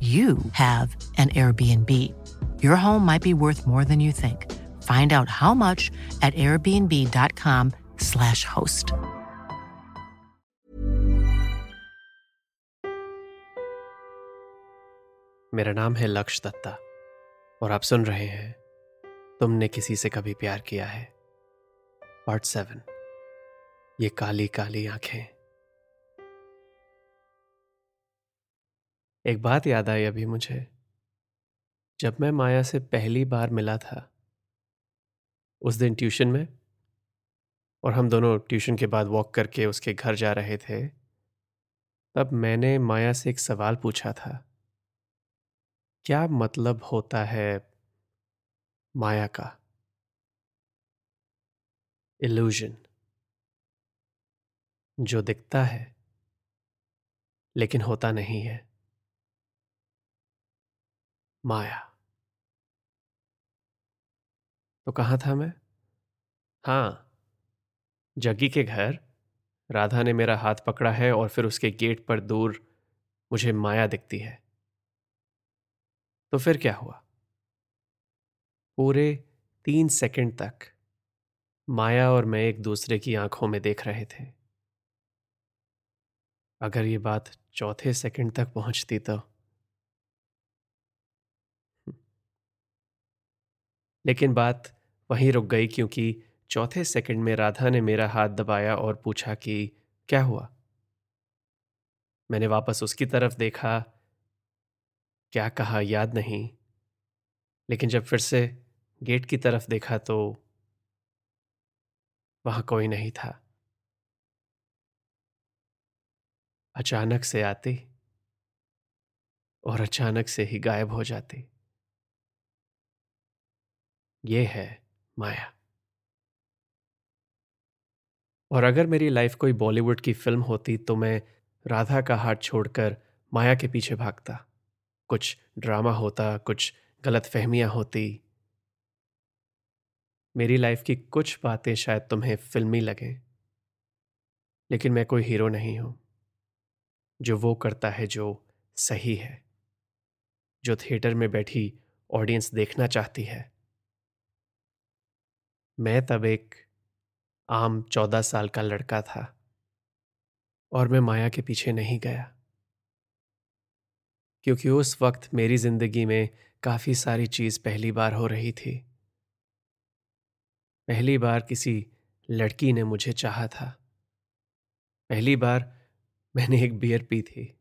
you have an Airbnb. Your home might be worth more than you think. Find out how much at airbnb.com/slash host. मेरा नाम है लक्ष्य दत्ता और आप सुन रहे हैं तुमने किसी से कभी प्यार किया है पार्ट सेवन ये काली काली आँखें एक बात याद आई अभी मुझे। जब मैं माया से पहली बार मिला था, उस दिन ट्यूशन में, और हम दोनों ट्यूशन के बाद वॉक करके उसके घर जा रहे थे, तब मैंने माया से एक सवाल पूछा था। क्या मतलब होता है माया का? इल्यूजन जो दिखता है, लेकिन होता नहीं है। माया। तो कहाँ था मैं? हाँ जग्गी के घर। राधा ने मेरा हाथ पकड़ा है और फिर उसके गेट पर दूर मुझे माया दिखती है। तो फिर क्या हुआ? पूरे तीन सेकंड तक माया और मैं एक दूसरे की आँखों में देख रहे थे। अगर ये बात चौथे सेकंड तक पहुँचती तो लेकिन बात वहीं रुक गई क्योंकि चौथे सेकंड में राधा ने मेरा हाथ दबाया और पूछा कि, क्या हुआ? मैंने वापस उसकी तरफ़ देखा। क्या कहा याद नहीं। लेकिन जब फिर से गेट की तरफ़ देखा तो वहाँ कोई नहीं था। अचानक से आती और अचानक से ही गायब हो जाती। ये है माया। और अगर मेरी लाइफ कोई बॉलीवुड की फ़िल्म होती तो मैं राधा का हाथ छोड़कर माया के पीछे भागता। कुछ ड्रामा होता, कुछ गलत फहमियाँ होती। मेरी लाइफ की कुछ बातें शायद तुम्हें फिल्मी लगें, लेकिन मैं कोई हीरो नहीं हूँ। जो वो करता है जो सही है, जो थिएटर में बैठी ऑडियंस देखना चाहती है। मैं तब एक आम चौदह साल का लड़का था और मैं माया के पीछे नहीं गया। क्योंकि उस वक्त मेरी ज़िंदगी में काफ़ी सारी चीज़ पहली बार हो रही थी। पहली बार किसी लड़की ने मुझे चाहा था। पहली बार मैंने एक बियर पी थी।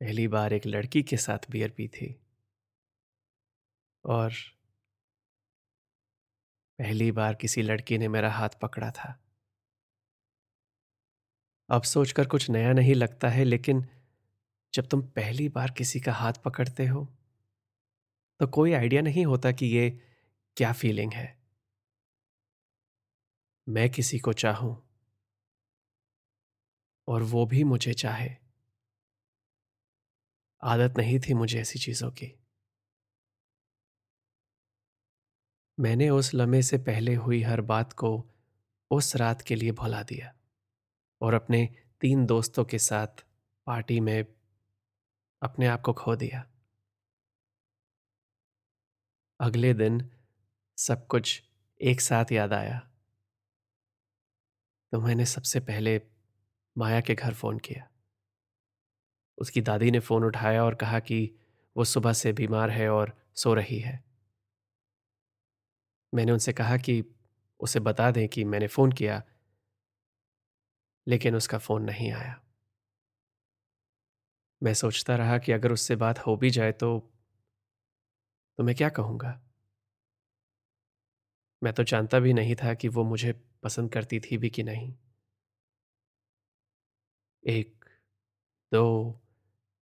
पहली बार एक लड़की के साथ बियर पी थी। और पहली बार किसी लड़की ने मेरा हाथ पकड़ा था। अब सोचकर कुछ नया नहीं लगता है, लेकिन जब तुम पहली बार किसी का हाथ पकड़ते हो तो कोई आइडिया नहीं होता कि ये क्या फीलिंग है। मैं किसी को चाहूँ और वो भी मुझे चाहे। आदत नहीं थी मुझे ऐसी चीज़ों की। मैंने उस लम्हे से पहले हुई हर बात को उस रात के लिए भुला दिया और अपने तीन दोस्तों के साथ पार्टी में अपने आप को खो दिया। अगले दिन सब कुछ एक साथ याद आया। तो मैंने सबसे पहले माया के घर फ़ोन किया। उसकी दादी ने फ़ोन उठाया और कहा कि वो सुबह से बीमार है और सो रही है। मैंने उनसे कहा कि उसे बता दें कि मैंने फ़ोन किया। लेकिन उसका फ़ोन नहीं आया। मैं सोचता रहा कि अगर उससे बात हो भी जाए तो तो मैं क्या कहूँगा? मैं तो जानता भी नहीं था कि वो मुझे पसंद करती थी भी कि नहीं। एक, दो,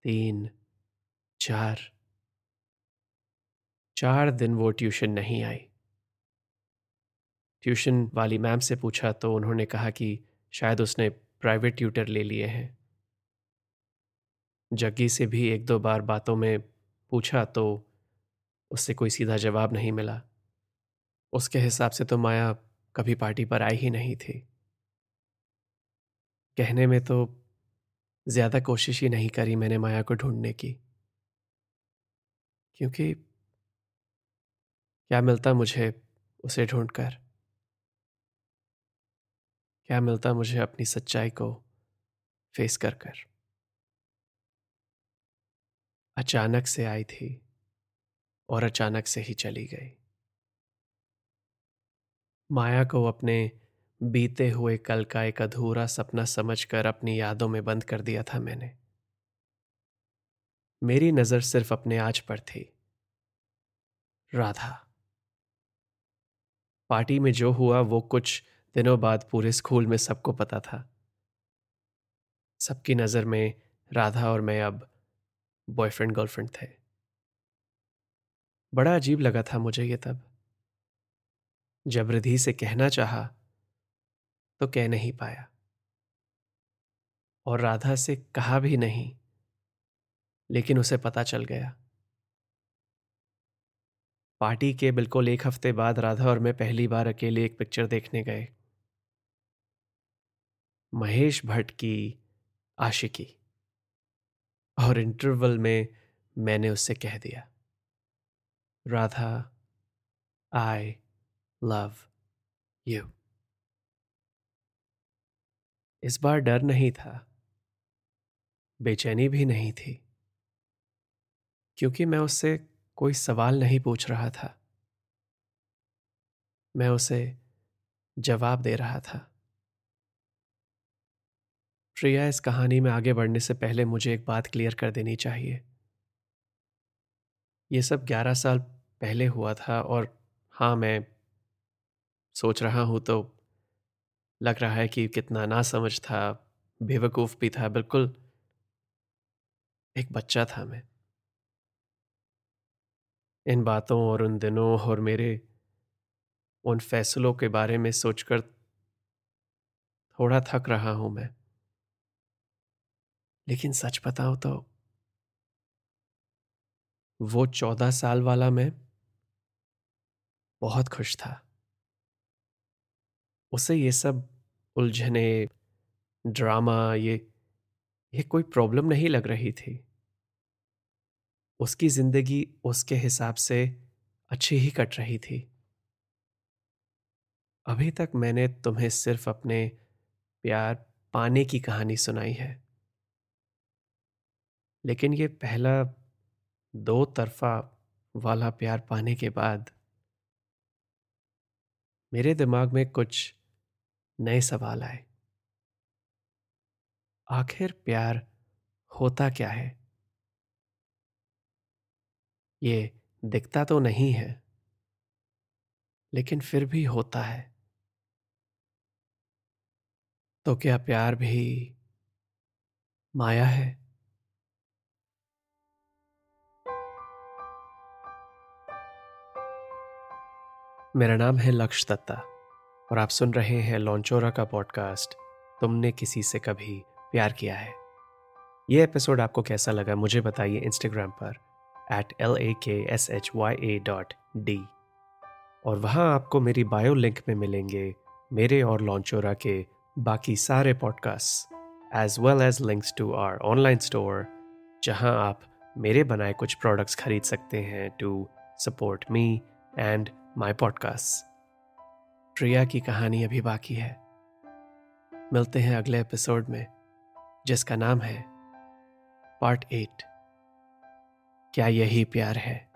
तीन, चार। चार दिन वो ट्यूशन नहीं आई। ट्यूशन वाली मैम से पूछा तो उन्होंने कहा कि शायद उसने प्राइवेट ट्यूटर ले लिए हैं। जग्गी से भी एक दो बार बातों में पूछा तो उससे कोई सीधा जवाब नहीं मिला। उसके हिसाब से तो माया कभी पार्टी पर आई ही नहीं थी। कहने में तो ज़्यादा कोशिश ही नहीं करी मैंने माया को ढूँढने की। क्योंकि क्या मिलता मुझे उसे ढूंढकर? क्या मिलता मुझे अपनी सच्चाई को फेस कर कर? अचानक से आई थी और अचानक से ही चली गई। माया को अपने बीते हुए कल का एक अधूरा सपना समझकर अपनी यादों में बंद कर दिया था मैंने। मेरी नज़र सिर्फ़ अपने आज पर थी। राधा। पार्टी में जो हुआ वो कुछ दिनों बाद पूरे स्कूल में सबको पता था। सबकी नज़र में राधा और मैं अब बॉयफ्रेंड, गर्लफ्रेंड थे। बड़ा अजीब लगा था मुझे ये तब। जब रिधि से कहना चाहा तो कह नहीं पाया। और राधा से कहा भी नहीं, लेकिन उसे पता चल गया। पार्टी के बिल्कुल एक हफ़्ते बाद राधा और मैं पहली बार अकेले एक पिक्चर देखने गए। महेश भट्ट की आशिकी। और इंटरवल में मैंने उससे कह दिया, राधा आई लव यू इस बार डर नहीं था, बेचैनी भी नहीं थी, क्योंकि मैं उससे कोई सवाल नहीं पूछ रहा था। मैं उसे जवाब दे रहा था। प्रिया इस कहानी में आगे बढ़ने से पहले मुझे एक बात क्लियर कर देनी चाहिए। ये सब ग्यारह साल पहले हुआ था और हाँ मैं सोच रहा हूँ तो लग रहा है कि कितना ना समझ था, बेवकूफ़ भी था, बिल्कुल एक बच्चा था मैं। इन बातों और उन दिनों और मेरे उन फैसलों के बारे में सोचकर थोड़ा थक रहा हूँ मैं। लेकिन सच बताओ तो वो चौदह साल वाला मैं बहुत खुश था। उसे ये सब उलझने, ड्रामा, ये ये कोई प्रॉब्लम नहीं लग रही थी। उसकी ज़िंदगी उसके हिसाब से अच्छी ही कट रही थी। अभी तक मैंने तुम्हें सिर्फ़ अपने प्यार पाने की कहानी सुनाई है। लेकिन ये पहला दो तरफा वाला प्यार पाने के बाद मेरे दिमाग में कुछ नए सवाल आए। आखिर प्यार होता क्या है? ये दिखता तो नहीं है, लेकिन फिर भी होता है। तो क्या प्यार भी माया है? मेरा नाम है लक्ष्य दत्ता और आप सुन रहे हैं लॉन्चोरा का पॉडकास्ट। तुमने किसी से कभी प्यार किया है? ये एपिसोड आपको कैसा लगा मुझे बताइए इंस्टाग्राम पर at L A K S H Y A dot D और वहाँ आपको मेरी बायो लिंक में मिलेंगे मेरे और लॉन्चोरा के बाकी सारे podcast as well as links to our online store जहाँ आप मेरे बनाए कुछ प्रोडक्ट्स खरीद सकते हैं to support me and my podcast Priya की कहानी अभी बाकी है। मिलते हैं अगले एपिसोड में, जिसका नाम है पार्ट एट क्या यही प्यार है?